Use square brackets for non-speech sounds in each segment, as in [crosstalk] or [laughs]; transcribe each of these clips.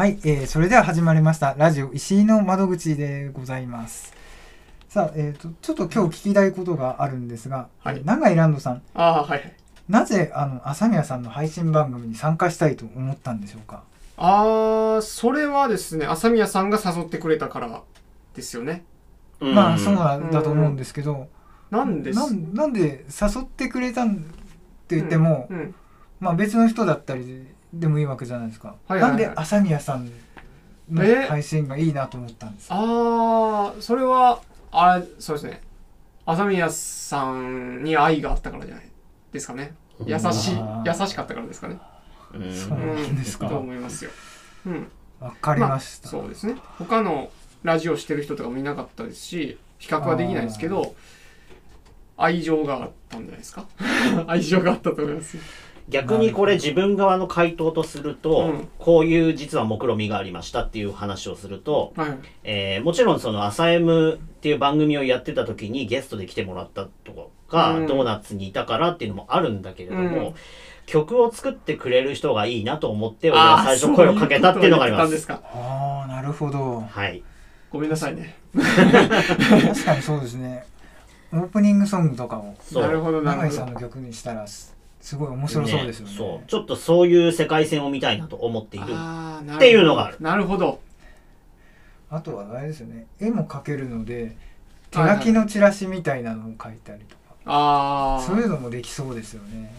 はい、えー、それでは始まりました。ラジオ石井の窓口でございます。さあ、えーと、ちょっと今日聞きたいことがあるんですが、はい。えー永井ランドさん。ああはいはい。なぜあの朝宮さんの配信番組に参加したいと思ったんでしょうか？ああそれはですね朝宮さんが誘ってくれたからですよね。まあそうだなんだと思うんですけど、なんなんなんで誘ってくれたんって言っても、うん。うん。まあ別の人だったりでもいいわけじゃないですか、はいはいはい。なんで朝宮さんのえ？配信がいいなと思ったんですか、ああそれはあれそうですね。朝宮さんに愛があったからじゃないですかね。優し優しかったからですかね。うんそうなんですか。と思いますよ。うん。わかりました、そうですね。他のラジオしてる人とかもいなかったですし比較はできないですけど愛情があったんじゃないですか？[laughs] 愛情があったと思いますよ逆にこれ自分側の回答とすると、うん。こういう実は目論みがありましたっていう話をすると、はい。えーもちろんその「朝 M」っていう番組をやってた時にゲストで来てもらったとか、うん。ドーナツにいたからっていうのもあるんだけれども、うん。曲を作ってくれる人がいいなと思って俺は最初声をかけたっていうのがあります。そういうことを言ってたんですか。ああなるほど。はい、ごめんなさいね。[laughs] 確かにそうですね。オープニングソングとかをそう。なるほどな永井さんの曲にしたらすすごい面白そうですよね。そう。ちょっとそういう世界線を見たいなと思っている。っていうのがある。なるほど。あとはあれですよね。絵も描けるので手書きのチラシみたいなのを描いたりとか、あそういうあのもできそうですよね。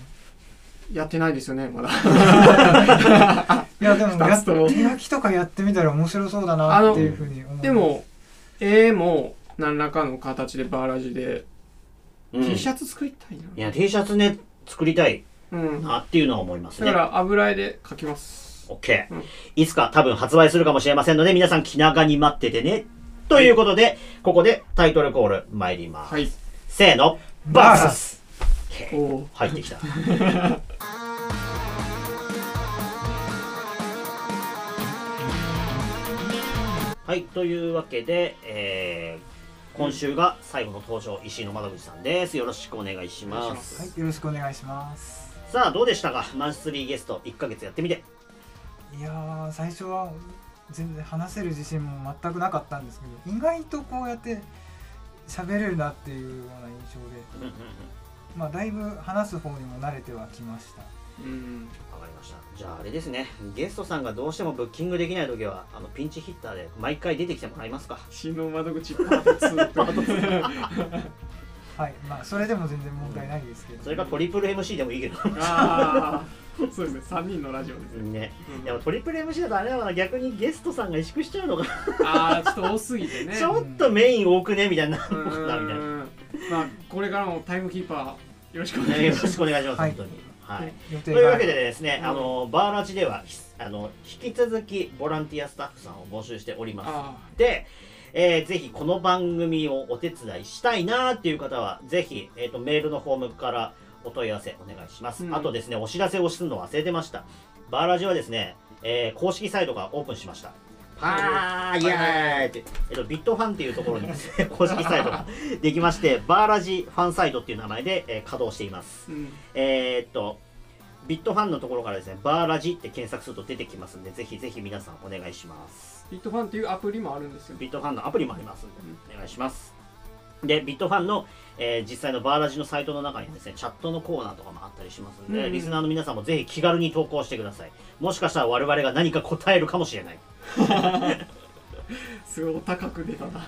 やってないですよねまだ。[laughs] いやでもや手書きとかやってみたら面白そうだなっていうふうに思うでも絵も何らかの形でバーラジで、うん。T シャツ作りたいな。いや T シャツね作りたいうん。だなっていうのは思いますね。から油絵で描きます。OK、うん。いつか多分発売するかもしれませんので皆さん気長に待っててね。ということで、ここでタイトルコール参ります、はい。せーの。バーサス。おお入ってきた。[laughs] はいというわけで、えー今週が最後の登場石井の窓口さんです。よろしくお願いします。すはいよろしくお願いします。さあどうでしたか？マンスリーゲスト1ヶ月やってみて。いやー最初は全然話せる自信も全くなかったんですけど意外とこうやって喋れるなっていうような印象でまあだいぶ話す方にも慣れてはきましたうん。わかりました。じゃああれですね。ゲストさんがどうしてもブッキングできない時はあのピンチヒッターで毎回出てきてもらいますか。新の窓口パート2パー。ト [laughs] 2はい。まあそれでも全然問題ないですけど。それかトリプル MC でもいいけど。ああそうですね。3人のラジオですね、ね。うん。でもトリプル MC だとあれだな。逆にゲストさんが萎縮しちゃうのか。ああちょっと多すぎてね。ちょっとメイン多くねみたいな。なみたいな。まあこれからもタイムキーパーよろしくお願ねよろいします。しくお願いします、はい。本当にはい。というわけでですね、うん。あのバーラジではひあの引き続きボランティアスタッフさんを募集しております。あで、えーぜひこの番組をお手伝いしたいなっていう方はぜひ、えー、とメールのフォームからお問い合わせお願いします、うん。あとですねお知らせをするの忘れてました。バーラジはですね、えー公式サイトがオープンしましたはーいイエーイ。って、えっと、ビットファンっていうところにですね [laughs] 公式サイトが [laughs] できましてバーラジファンサイトっていう名前で、えー稼働しています。ーうん。えーっとビットファンのところからですねバーラジって検索すると出てきますんでぜひぜひ皆さんお願いします。ビットファンっていうアプリもあるんですよ。ビットファンのアプリもありますんで、お願いします。で、ビットファンの、えー実際のバーラジのサイトの中にですね、チャットのコーナーとかもあったりしますんで、うん。リスナーの皆さんもぜひ気軽に投稿してください。もしかしたら我々が何か答えるかもしれない。すごいお高く出たな。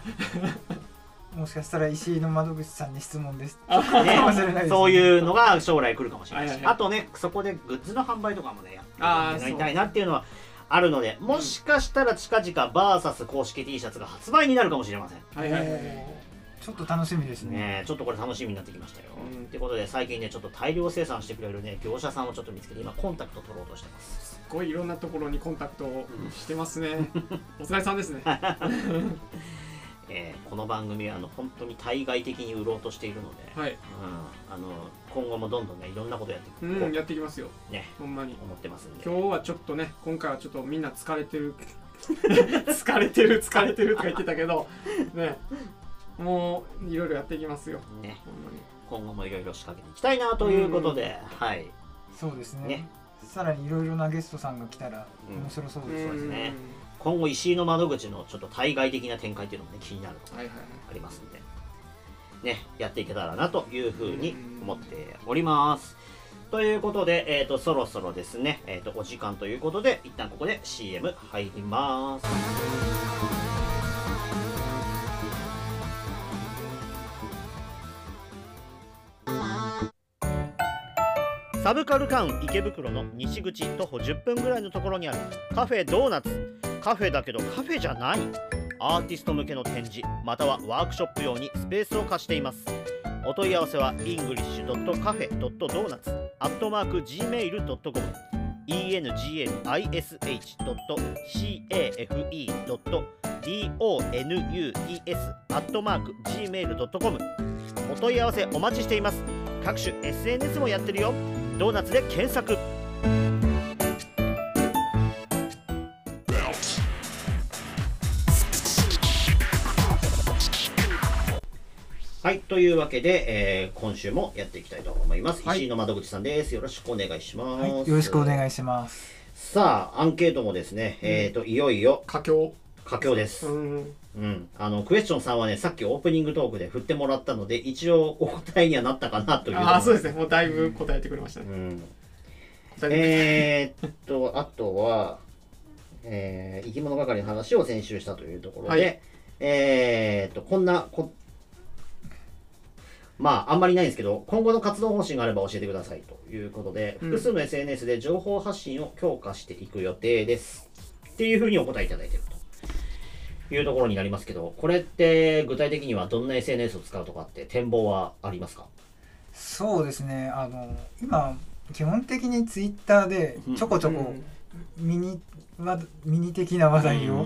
もしかしたら石井の窓口さんに質問です。ね。そういうのが将来来るかもしれないし、はいはい。はいあとね、そこでグッズの販売とかもね、やっりたいなっていうのはあるので、もしかしたら近々バーサス公式 T シャツが発売になるかもしれません。はいはいはい。ちょっと楽しみですね。ねえちょっとこれ楽しみになってきましたよ。うん。ってことで最近ねちょっと大量生産してくれるね業者さんをちょっと見つけて今コンタクト取ろうとしてます。ごいいろんなところにコンタクトをしてますね。お疲れさんですね。[laughs] えーこの番組はあの本当に対外的に売ろうとしているので、はい。うん、あの今後もどんどんねいろんなことやっていこう、うんやっていきますよ。ねほんまに。思ってますんで。今日はちょっとね今回はちょっとみんな疲れてる [laughs] 疲れてる疲れてるとか言ってたけどねもういろいろやっていきますよ。ね。ほんまに。今後もいろいろ仕掛けていきたいなということで、はい。そうですね。ねさらにいろいろなゲストさんが来たらうん。面白そううですね、ですね今後石井の窓口のちょっと対外的な展開っていうのもね気になるとこはいはいはい。ありますんでねやっていけたらなというふうに思っております。ということで、えー、とそろそろですね、えー、とお時間ということで一旦ここで CM 入りますサブカルカウン池袋の西口徒歩10分ぐらいのところにあるカフェドーナツ。カフェだけどカフェじゃない。アーティスト向けの展示またはワークショップ用にスペースを貸しています。お問い合わせは english.cafe.donuts.gmail.com english.cafe.donuts.gmail.com お問い合わせお待ちしています。各種 SNS もやってるよ。ドーナツで検索はい、というわけで、えー今週もやっていきたいと思います。はい石井の窓口さんです。よろしくお願いします。はい、よろしくお願いいしますさあ、アンケートもですね、えっ、と、いよいよ佳境佳境です。うんうん。あの、クエスチョンさんはね、さっきオープニングトークで振ってもらったので、一応お答えにはなったかなという。ああそうですねもうだいぶ答えてくれましたねうん。答えっと、あとは、えー生き物係の話を先週したというところで、はいえーっと、こんなこ、まあ、あんまりないんですけど、今後の活動方針があれば教えてくださいということで、うん複数の SNS で情報発信を強化していく予定です。っていうふうにお答えいただいているというところになりますけど、これって具体的にはどんな SNS を使うとかって展望はありますか？そうですね。あの今基本的にツイッターでちょこちょこミニわミニ的な話題を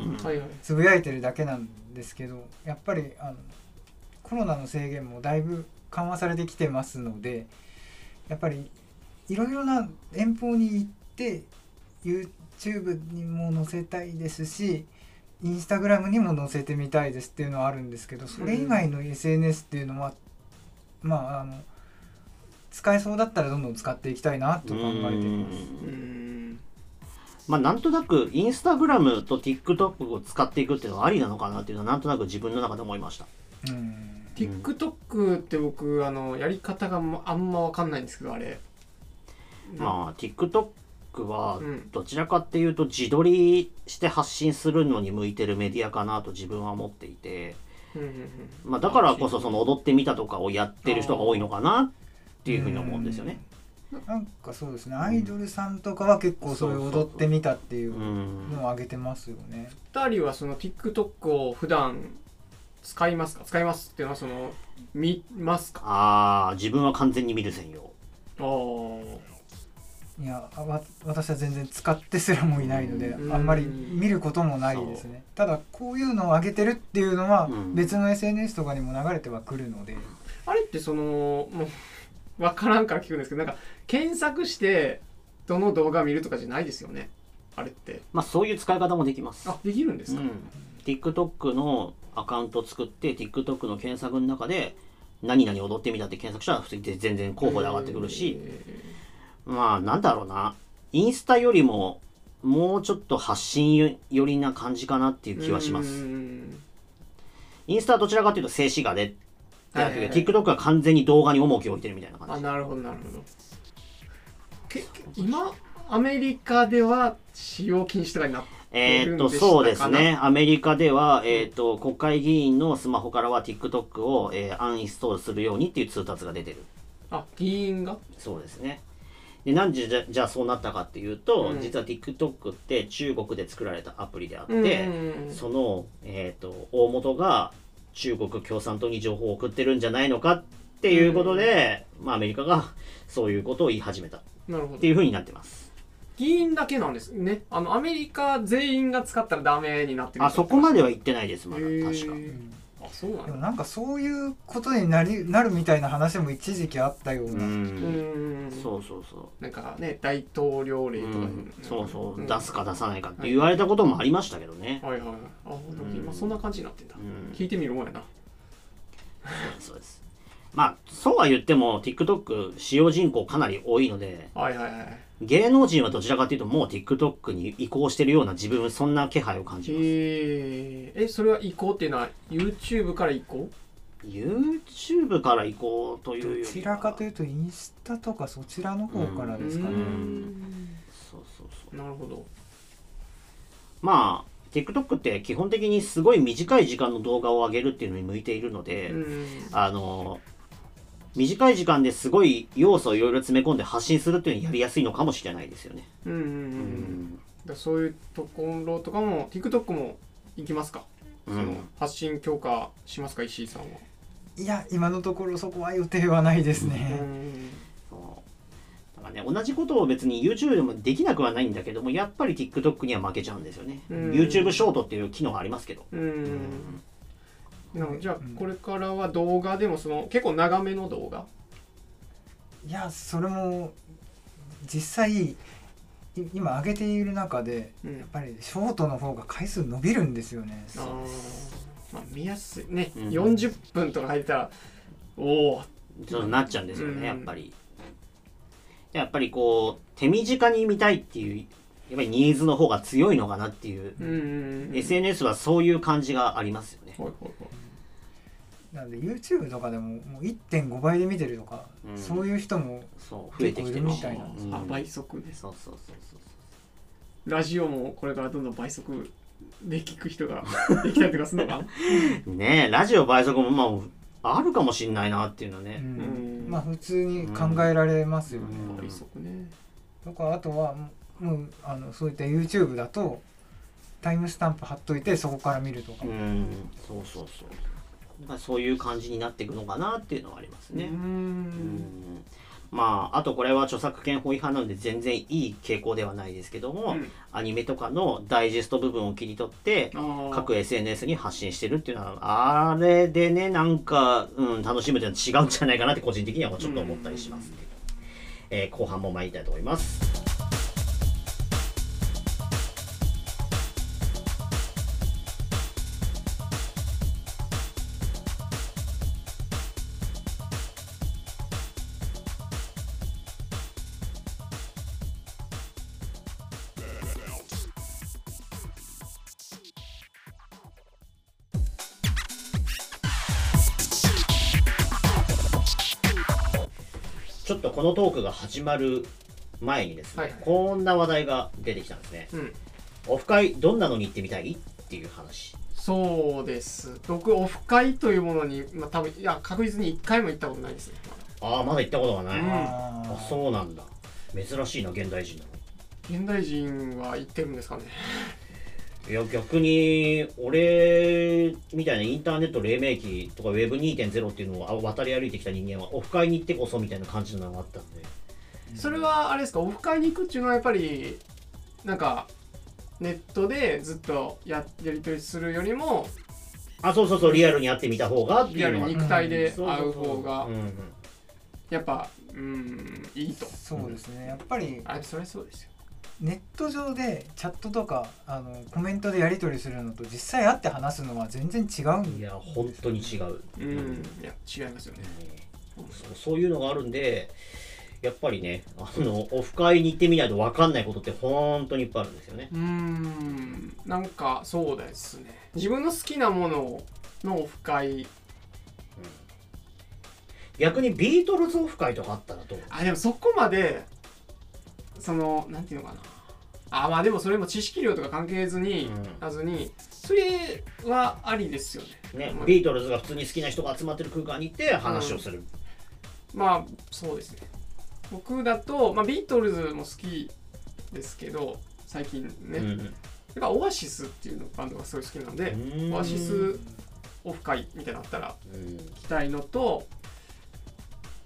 つぶやいてるだけなんですけどやっぱりあのコロナの制限もだいぶ緩和されてきてますのでやっぱりいろいろな遠方に行って YouTube にも載せたいですしインスタグラムにも載せてみたいですっていうのはあるんですけどそれ以外の SNS っていうのは、まああの使えそうだったらどんどん使っていきたいなと考えています。うん。まあ、なんとなく、インスタグラムと TikTok を使っていくっていうのはありなのかなっていうのは、なんとなく自分の中で思いました。うん、TikTok って僕あのやり方があんま分かんないんですけどあれ。まあ、TikTok はうんどちらかっていうと、自撮りして発信するのに向いてるメディアかなと自分は思っていて、うんうんうんまあ、だからこそ、その踊ってみたとかをやってる人が多いのかなっていうふうに思うんですよね。なんかそうですねアイドルさんとかは結構そういう踊ってみたっていううん。のを上げてますよね。二人はその TikTok を普段使いますか？使いますっていうのはその見ますか？ああ、自分は完全に見る専用。ああいやあわ私は全然使ってすらもいないのでうん。あんまり見ることもないですね。ただこういうのを上げてるっていうのはうん。別の SNS とかにも流れてはくるので。あれってそのもう分からんから聞くんですけどなんか検索してどの動画見るとかじゃないですよね？あれって。まあ、そういう使い方もできます。あできるんですか、うん、TikTok のアカウントを作って TikTok の検索の中で何々踊ってみたって検索したら普通に全然候補で上がってくるし、まあなんだろうな。インスタよりももうちょっと発信寄りな感じかなっていう気はしまうすんインスタはどちらかというと静止画でではいはいはい。TikTok は完全に動画に重きを置いてるみたいな感じ。あなるほどなるほど。け今アメリカでは使用禁止とかになってえーっとそうですね。アメリカでは、えーっと国会議員のスマホからは TikTok を、えーアンインストールするようにっていう通達が出てる。あ議員が？そうですね。でなんでじゃじゃあそうなったかっていうと、うん。実は TikTok って中国で作られたアプリであって、うんその、えー、と大元が中国共産党に情報を送ってるんじゃないのかっていうことで、まあ、アメリカが [laughs] そういうことを言い始めた。っていうふうになってます。議員だけなんです。ね。あのアメリカ全員が使ったらダメになってるあそこまではは言ってないですまだ。確か。あそうなんだでもなんかそういうことになりなるみたいな話も一時期あったよううな、うん。ん。そうそうそなんかね大統領令う、とか、うん、そうそう、ん。出すか出さないかって言われたこともありましたけどね、はい。はいはい。あ、ん今そんな感じになってんだ、うん。聞いてみるもんやな。そうですまあそうは言っても TikTok 使用人口かなり多いので。はいはいはい芸能人はどちらかというともう TikTok に移行してるような自分そんな気配を感じます。えー、えそれは移行っていうのは YouTube から移行？YouTube から移行というよりは。どちらかというとインスタとかそちらの方からですかね、うーん。そうそうそう。なるほど。まあ TikTok って基本的にすごい短い時間の動画を上げるっていうのに向いているので、うん。あの短い時間ですごい要素をいろいろ詰め込んで発信するっていうのにやりやすいのかもしれないですよね。うんうんううん。んだそういうところとかも TikTok も行きますか、うん。その発信強化しますか石井さんは？いや今のところそこは予定はないですうね、んそう。だからね同じことを別に YouTube でもできなくはないんだけどもやっぱり TikTok には負けちゃうんですよね。うん。YouTube ショートっていう機能がありますけど。うんなのでじゃあうんこれからは動画でもその結構長めの動画？いやそれも実際い今上げている中でうん。やっぱりショートの方が回数伸びるんですよね。あー。まあ見やすい。ね、うん。40分とか入ったらおおそうなっちゃうんですようん。ねやっぱり。やっぱりこう手短に見たいっていうやっぱりニーズの方が強いのかなっていう、うんうんうん SNS はそういう感じがありますよね。ほいほいほいなので YouTube とかでももう1.5倍で見てるとか、うん。そういう人もそう増えてきてるみたいなんうん。あ倍速です。そうそうそうそうラジオもこれからどんどん倍速で聞く人が [laughs] できたりとかするのか？[laughs] ねえラジオ倍速もまああるかもしんないなっていうのはうね、ん。うん。まあ普通に考えられますよね、うん。倍速ね。とかあとはもうあのそういった YouTube だとタイムスタンプ貼っといてそこから見るとか、うん。そうそうそうまあそういう感じになっていくのかなっていうのはありますね、ううん。んまああとこれは著作権法違反なので全然いい傾向ではないですけども、うん。アニメとかのダイジェスト部分を切り取って各 SNS に発信してるっていうのはあれでねなんか、うん、楽しむっていうのは違うんじゃないかなって個人的にはちょっと思ったりしますけど、えー後半も参りたいと思いますとこのトークが始まる前にですね、はいこんな話題が出てきたんですね。うん。オフ会どんなのに行ってみたいっていう話。そうです。僕オフ会というものに、まあ、多分いや確実に1回も行ったことないですね。ああまだ行ったことがない、うん。あそうなんだ。珍しいな現代人なの。現代人は行ってるんですかねいや逆に俺みたいなインターネット黎明期とか Web2.0 っていうのを渡り歩いてきた人間はオフ会に行ってこそみたいな感じのがあったんで。それはあれですか？オフ会に行くっていうのはやっぱりなんかネットでずっとややり取りするよりもあそうそうそうリアルに会ってみた方がってリアルに肉体で会そう方がやっぱうんいいと。そうですね。やっぱりあそれそうですよネット上でチャットとかあのコメントでやり取りするのと実際会って話すのは全然違うんいや本当に違う、うんいや違いますよね。そうそういうのがあるんでやっぱりねあのオフ会に行ってみないと分かんないことって本当にいっぱいあるんですよね。うんなんかそうですね。自分の好きなもののオフ会。逆にビートルズオフ会とかあったらどう？あでもそこまでそのなんていうのかな。あまあでもそれも知識量とか関係ずに、うん。なずにそれはありですよね。ねまあ、ビートルズが普通に好きな人が集まってる空間に行って話をする、まあそうですね。僕だと、まあ、ビートルズも好きですけど最近ね、うんやっぱオアシスっていうのバンドがすごい好きなので、うん。オアシスオフ会みたいなのあったらうん。行きたいのと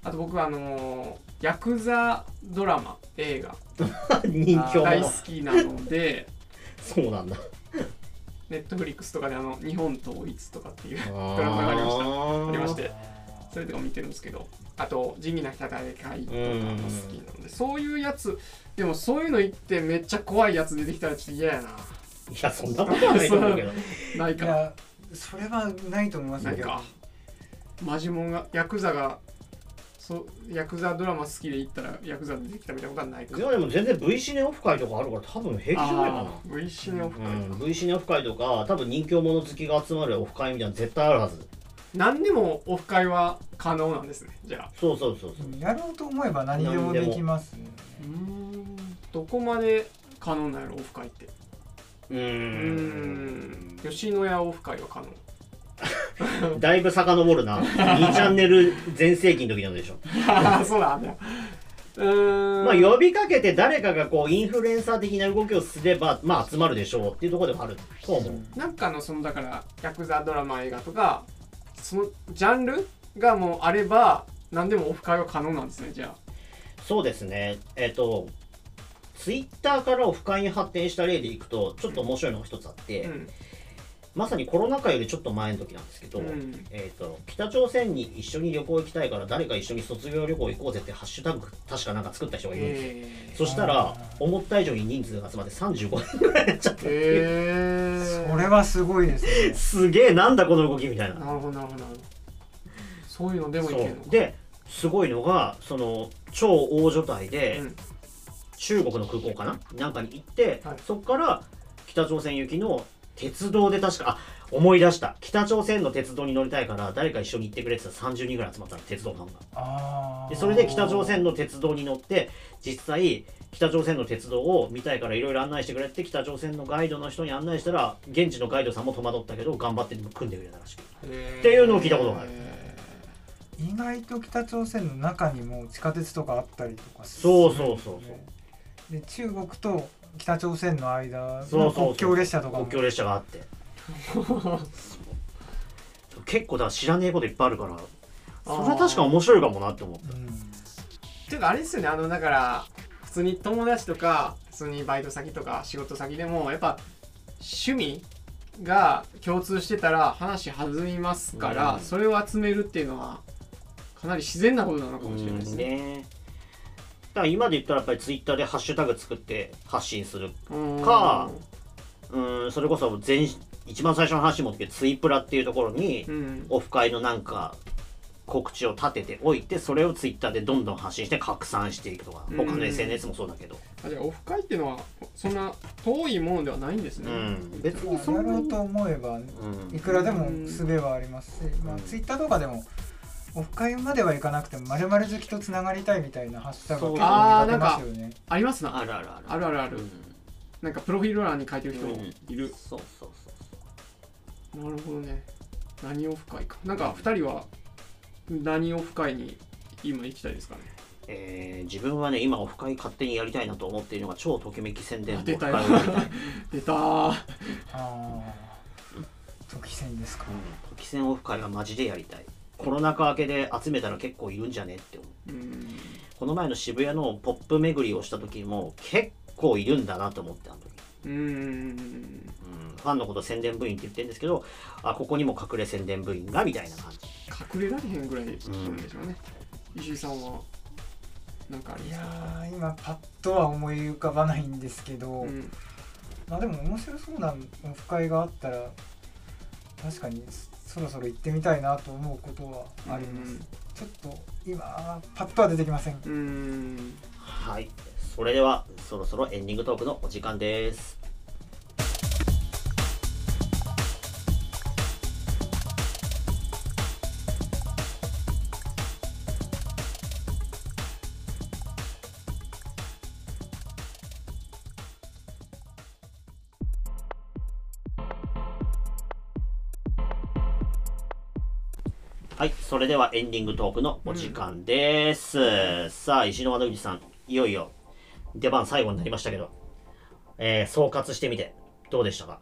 あと僕はあのーヤクザドラマ映画。[laughs] 人気大者好きなので。そうなんだ。ネットフリックスとかであの日本統一とかっていうドドラマがありました。あありまして。それとか見てるんですけど。あと「仁義なき戦い」とかも好きなので。そういうやつ。でもそういうの言ってめっちゃ怖いやつ出てきたらちょっと嫌やな。いやそんなことはないと思うけど。[laughs] ないか。それはないと思いますよないか。マジモンがヤクザがそうヤクザドラマ好きで行ったらヤクザ出てきたみたいなことはないか。いやでも全然 V シネオフ会とかあるから多分平気じゃないかな。V シネオフ会、うん、V シネオフ会とか多分人気者好きが集まるオフ会みたいなの絶対あるはず。何でもオフ会は可能なんですねじゃあ。そうそうそうそう。やろうと思えば何でもできますね。うーんどこまで可能なんやろオフ会って。うん吉野家オフ会は可能 [laughs] だいぶ遡るな。2チャンネル全盛期の時のでしょ。[laughs] そうなんだうーん。まあ呼びかけて誰かがこうインフルエンサー的な動きをすればまあ集まるでしょうっていうところでもあると思う。なんかのそのだからヤクザドラマ映画とかそのジャンルがもうあれば何でもオフ会は可能なんですねじゃそうですね。えっ、とツイッターからオフ会に発展した例でいくとちょっと面白いのが一つあって、あうんまさにコロナ禍よりちょっと前の時なんですけど、うん。えー、と北朝鮮に一緒に旅行行きたいから誰か一緒に卒業旅行行こうぜってハッシュタグ確かなんか作った人がいるんですよ、えそしたら思った以上に人数が集まって35人ぐらいになっちゃったー、えー、それはすごいですね。すげえなんだこの動きみたいな。なるほどなるほど。そういうのでもいそけるのう。ですごいのがその超大所帯で、うん。中国の空港かな？なんかに行って、はい。そこから北朝鮮行きの鉄道で確かあ思い出した。北朝鮮の鉄道に乗りたいから誰か一緒に行ってくれって言ったら30人ぐらい集まったの鉄道ファンが。でそれで北朝鮮の鉄道に乗って実際北朝鮮の鉄道を見たいからいろいろ案内してくれって北朝鮮のガイドの人に案内したら現地のガイドさんも戸惑ったけど頑張って組んでくれたらしく。っていうのを聞いたことがある。意外と北朝鮮の中にも地下鉄とかあったりとかすそうそうそうそう。で中国と北朝鮮の間のそうそうそう。国境列車とかも。国境列車があって。[laughs] 結構だから知らねえこといっぱいあるから。それは確か面白いかもなって思った。うん。っていうかあれですよねあのだから普通に友達とか普通にバイト先とか仕事先でもやっぱ趣味が共通してたら話弾みますから、うん。それを集めるっていうのはかなり自然なことなのかもしれないですね。ねだから今で言ったらやっぱりツイッターでハッシュタグ作って発信するうん。かうんそれこそ全一番最初の話もったけどツイプラっていうところにうん。オフ会のなんか告知を立てておいてそれをツイッターでどんどん発信して拡散していくとかうん。他の SNS もそうだけど。あじゃあオフ会っていうのはそんな遠いものではないんですうね。ん。別にそんなに。ろうと思えばうん。いくらでも術はありますし、まあ、ツイッターとかでもオフ会まではいかなくても〇〇好きとつながりたいみたいなハッシュタグが結構見かけますよね。ありますな。あるあるあるあるあるある。うんなんかプロフィール欄に書いてる人もいる。そうそうそうなるほどね。何オフ会か。なんか二人は何オフ会に今行きたいですかね？えー自分はね今オフ会勝手にやりたいなと思っているのが超ときめき宣伝あ出たよ出たー。ああ時戦ですか。うん時戦オフ会はマジでやりたいコロナ禍明けで集めたら結構いるんじゃねって思ううん。この前の渋谷のポップ巡りをした時も結構いるんだなと思ってあの時、うーん。うん、ファンのこと宣伝部員って言ってるんですけどあここにも隠れ宣伝部員がみたいな感じ隠れられへんぐらいなんでしょうね。石井さんはなんかありいやますか？ー今パッとは思い浮かばないんですけど、うん。まあでも面白そうなオフ会があったら確かにそろそろ行ってみたいなと思うことはあります、ちょっと今パッとは出てきません。はい。それではそろそろエンディングトークのお時間ですはい、それではエンディングトークのお時間です。さあ、石の窓口さん、いよいよ出番最後になりましたけど、えー総括してみてどうでしたか？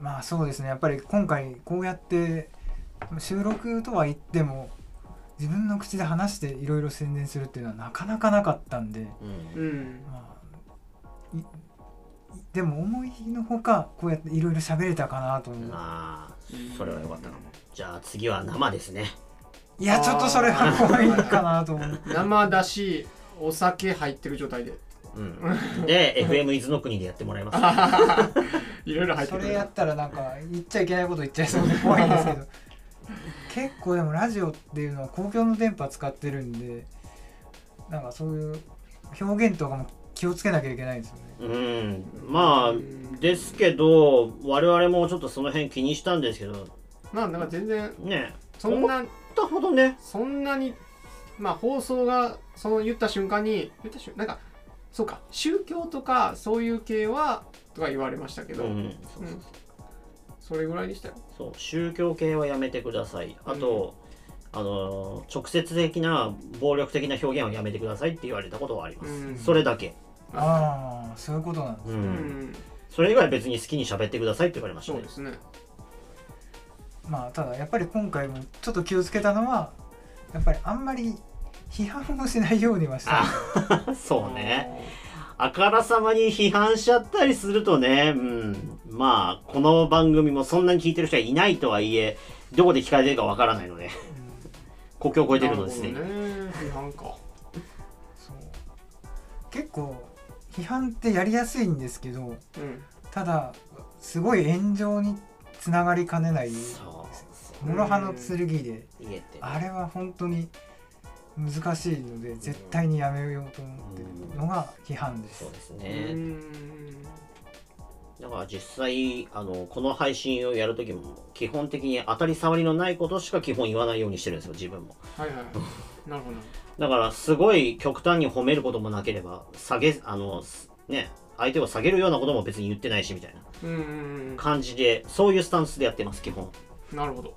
まあそうですねやっぱり今回こうやって収録とは言っても自分の口で話していろいろ宣伝するっていうのはなかなかなかったんで、うんうん。まあ、でも思いのほかこうやっていろいろ喋れたかなと思う、ああ、それはよかったかも。じゃあ次は生ですね。いやちょっとそれは怖いかなと思う [laughs] 生だし、お酒入ってる状態で。うん、で、[laughs] FM 伊豆の国でやってもらいます。[laughs] いろいろ入ってる。それやったらなんか言っちゃいけないこと言っちゃいそうで怖いんですけど結構でもラジオっていうのは公共の電波使ってるんでなんかそういう表現とかも気をつけなきゃいけないんですよねうんまあですけど我々もちょっとその辺気にしたんですけどまあだから全然ね。そんな思ったほどね。そんなにまあ放送がその言った瞬間に言った瞬なんかそうか宗教とかそういう系はとか言われましたけど、うんうん。それぐらいでしたよ。そう宗教系はやめてください。あと、あのー直接的な暴力的な表現はやめてくださいって言われたことはあります、うん。それだけ、ああそういうことなんですううん。ん。それ以外は別に好きに喋ってくださいって言われましたね。そうですねまあただやっぱり今回もちょっと気をつけたのはやっぱりあんまり批判をしないようにはしてあ [laughs] そうね。あからさまに批判しちゃったりするとね、うん、まあこの番組もそんなに聞いてる人はいないとはいえどこで聞かれてるかわからないので国境を越えてるのですね。なるほどね。批判か。そう。結構批判ってやりやすいんですけどうん。ただすごい炎上につながりかねないそう諸刃の剣で。言えてあれは本当に難しいので絶対にやめようと思ってるのが批判です。そうですうね、ん。だから実際あのこの配信をやるときも基本的に当たり障りのないことしか基本言わないようにしてるんですよ自分も。はいはい。[laughs] なるほど。だからすごい極端に褒めることもなければ下げあのすね相手を下げるようなことも別に言ってないしみたいな。感じでそういうスタンスでやってます基本。なるほど。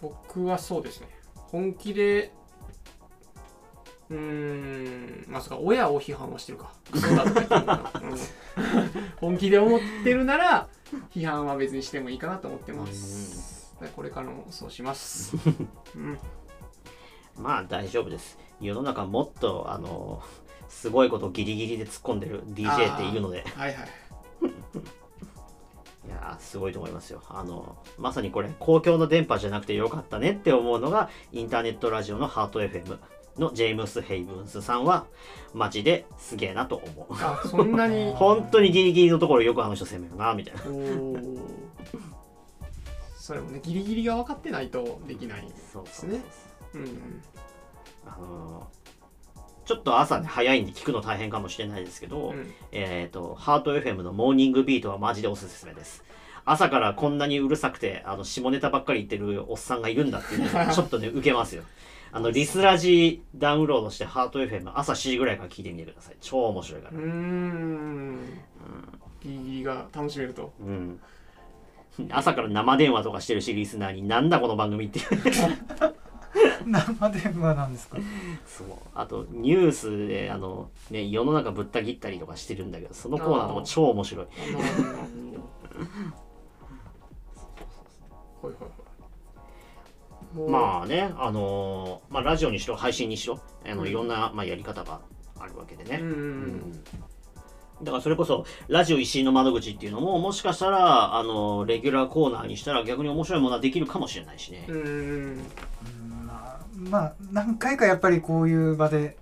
僕はそうですね。本気でうーんまさか親を批判はしてるか。だとか言って [laughs] 本気で思ってるなら批判は別にしてもいいかなと思ってます。これからもそうします、[laughs] うん、まあ大丈夫です。世の中もっとあのすごいことをギリギリで突っ込んでる DJ っているので。はいはい。[laughs] いやーすごいと思いますよ。あのまさにこれ公共の電波じゃなくてよかったねって思うのがインターネットラジオのハート FM のジェームス・ヘイブンスさんはマジですげえなと思う。あそんなに。[laughs] 本当にギリギリのところよくあの人攻めるなみたいな。それもね。ギリギリが分かってないとできないそうですねうん。あのーちょっと朝ね早いんで聞くの大変かもしれないですけど、うん。えっ、とハート FM のモーニングビートはマジでおすすめです。朝からこんなにうるさくてあの下ネタばっかり言ってるおっさんがいるんだっていうのが [laughs] ちょっとね受けますよ。あのリスラジダウンロードしてハート FM 朝7時ぐらいから聞いてみてください。超面白いから。うーん。ギリギリが楽しめると。うん。朝から生電話とかしてるしリスナーに。なんだこの番組って [laughs] [laughs] 生電話なんですか？そう。あとニュースであの、ね、世の中ぶった切ったりとかしてるんだけどそのコーナーも超面白い。[laughs] まあねあのーまあ、ラジオにしろ配信にしろあのうん。いろんな、まあ、やり方があるわけでね、うんうんうん。だからそれこそラジオ石井の窓口っていうのももしかしたらあのレギュラーコーナーにしたら逆に面白いものはできるかもしれないしね、うんまあまあ何回かやっぱりこういう場で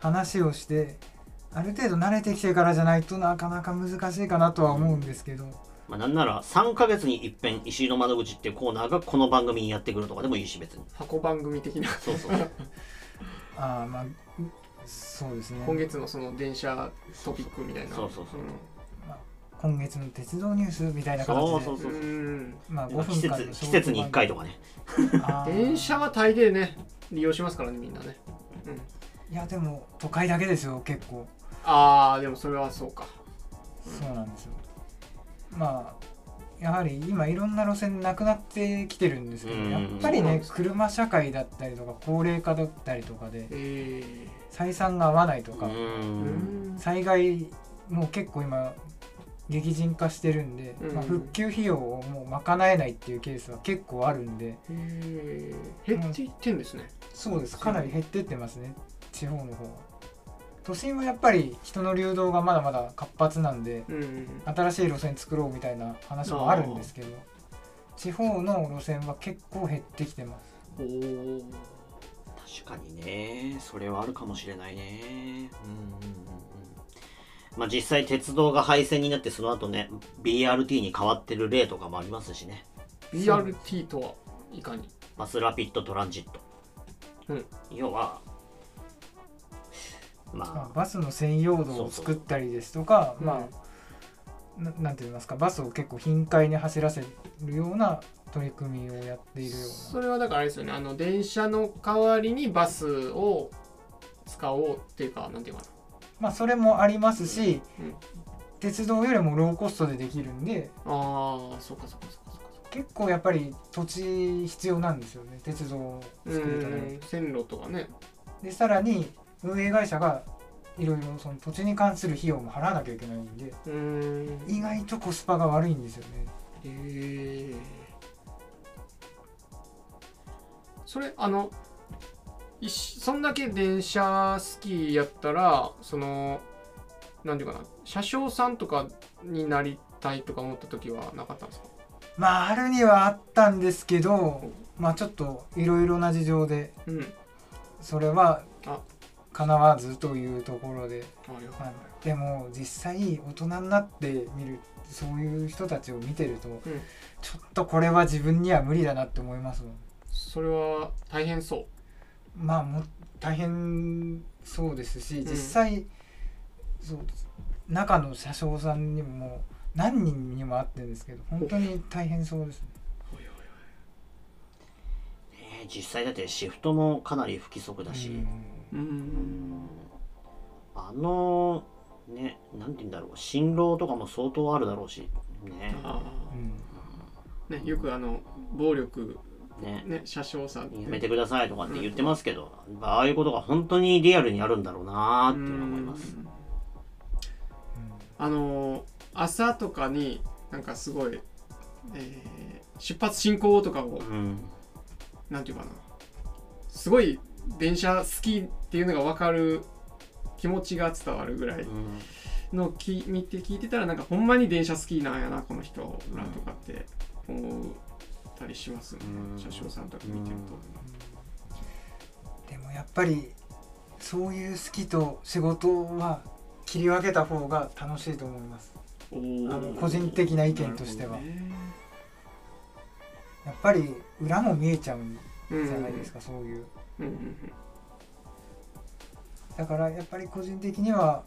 話をしてある程度慣れてきてからじゃないとなかなか難しいかなとは思うんですけど、まあ、なんなら3ヶ月に一遍石井の窓口っていうコーナーがこの番組にやってくるとかでもいいし別に。箱番組的な。そうそう。[laughs] ああまあそうですね。今月のその電車トピックみたいな。そうそうそう今月の鉄道ニュースみたいな形で。そうそうそうう。んうん。まあ、5まあ季分間の節季節に1回とかね。あー。[laughs] 電車は大抵ね利用しますからねみんなね、うん、いやでも都会だけですよ結構。ああでもそれはそうか。そうなんですよ。まあやはり今いろんな路線なくなってきてるんですけどうん。やっぱりねそうなんです。か車社会だったりとか高齢化だったりとかで採算が合わないとか災害も結構今激甚化してるんで、うん。まあ、復旧費用をもう賄えないっていうケースは結構あるんで。減っていってんですね、そうです。かなり減ってってますね。地方の方は。都心はやっぱり人の流動がまだまだ活発なんでうんうん新しい路線作ろうみたいな話もあるんですけど地方の路線は結構減ってきてます。おお確かにね。それはあるかもしれないね。うんうんうんうんまあ実際鉄道が廃線になってその後ね BRT に変わってる例とかもありますしね。BRT とはいかに？バスラピッドトランジット、うん。要はままあバスの専用道を作ったりですとかうん。まあななんて言いますかバスを結構頻回に走らせるような取り組みをやっているようそれはだからあれですよねあの電車の代わりにバスを使おうっていうかなんていうかなまあそれもありますし、うん。鉄道よりもローコストでできるんでなああそうかそうかそうかそうか結構やっぱり土地必要なんですよね鉄道をう作るために。ん。線路とかね。でさらに運営会社がいろいろその土地に関する費用も払わなきゃいけないんでうん。意外とコスパが悪いんですよね。へえそれあのそんだけ電車好きやったらそのなんていうかな車掌さんとかになりたいとか思った時はなかったんですか？まああるにはあったんですけどまあちょっといろいろな事情でうん。それはあ。叶わずというところで、でも実際大人になってみるそういう人たちを見てると、ちょっとこれは自分には無理だなって思いますもん。それは大変そうまあもう大変そうですしん。実際、そう中の車掌さんにも何人にも会ってるんですけど本当に大変そうですね。あ、ね実際だってシフトもかなり不規則だし、うん。うん。あのねなんて言うんだろう。辛労とかも相当あるだろうし。ね。ねよくあの暴力ね。ね車掌さんやめてくださいとかって言ってますけど、ああいうことが本当にリアルにあるんだろうなーって思います。うん。あのー朝とかになんかすごい、えー出発進行とかをうん。なんていうかな。すごい電車好きっていうのが分かる気持ちが伝わるぐらいうん。のき見て聞いてたらなんかほんまに電車好きなんやなこの人らとかって思ったりしますね、うん。車掌さんとか見てるでもやっぱりそういう好きと仕事は切り分けた方が楽しいと思います。あの個人的な意見としては、なるやっぱり裏も見えちゃうんじゃないですか、そういう。うんうんだからやっぱり個人的には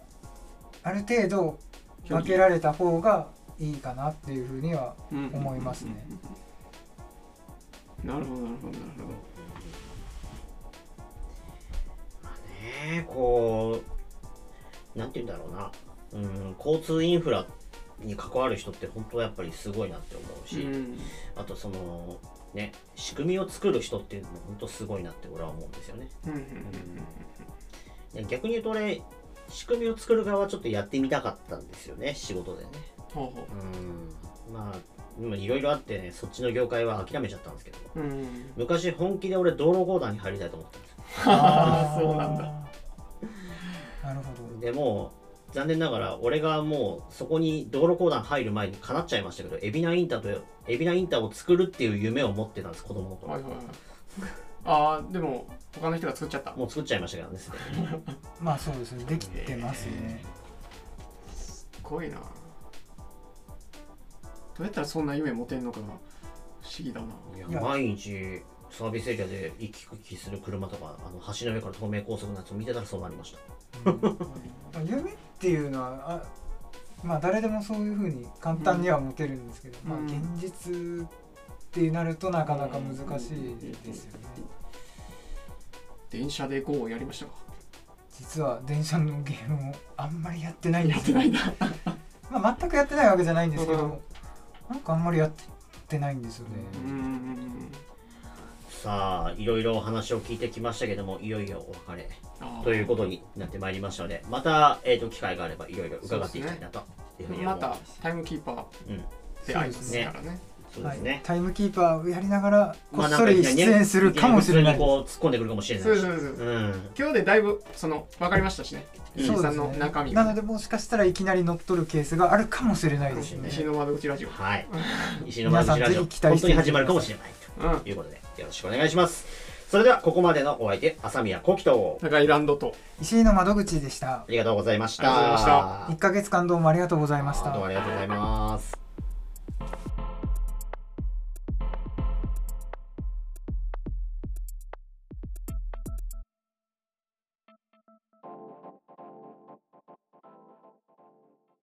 ある程度うん分けられた方がいいかなっていうふうにはうん思いますね。なるほどなるほどなるほど。ねこうなんて言うんだろうな。うん交通インフラに関わる人って本当やっぱりすごいなって思うし、うん。あとそのね仕組みを作る人っていうのも本当すごいなって俺は思うんですよね。うんうん逆に言うと俺仕組みを作る側はちょっとやってみたかったんですよね仕事でね。ほうほう。ん。まあ今いろいろあってねそっちの業界は諦めちゃったんですけどう。うん。昔本気で俺道路公団に入りたいと思ったんですよ [laughs] ああそうなんだ。なるほどでも残念ながら俺がもうそこに道路公団入る前に叶っちゃいましたけど海老名インターと海老名インターを作るっていう夢を持ってたんです子供の頃、はいはいはい。ああでも他の人が作っちゃった。もう作っちゃいましたけどね [laughs] まあそうですねできてますねすごいな。どうやったらそんな夢持てんのかな。不思議だな。いいやや毎日サービスエリアで行き来する車とかあの橋の上から東名高速のやつを見てたらそうなりましたうん夢っていうのはあまあ誰でもそういうふうに簡単には持てるんですけど、まあうん現実ってなるとなかなか難しいですよね電車で GO をやりましたか？実は電車のゲームをあんまりやってないんですよやってないんだ。[laughs] まあ、全くやってないわけじゃないんですけうんどなんかあんまりやってないんですよね。さあいろいろお話を聞いてきましたけどもいよいよお別れということになってまいりましたのでまた、えー、と機会があればいろいろ伺っていきたいなというふうに思まいます。たタイムキーパーうん。で会いますからね。はいそうですね、タイムキーパーをやりながらこまあっそり出演するかもしれない。んかきなり普通にこう突っ込んでくるかもしれないし。そうそうそう。う。ん。今日でだいぶその分かりましたしね。石井さんの中身が。なのでもしかしたらいきなり乗っ取るケースがあるかもしれないですね。石の窓口ラジオ。はい。石の間口ラジオ。皆さんぜひ期待本当に始まるかもしれないうん。ということでよろしくお願いします。それではここまでのお相手朝宮幸喜と。高いランドと。石井の窓口でした。ありがとうございました。ありがとうございました。1ヶ月間どうもありがとうございました。どうもありがとうございます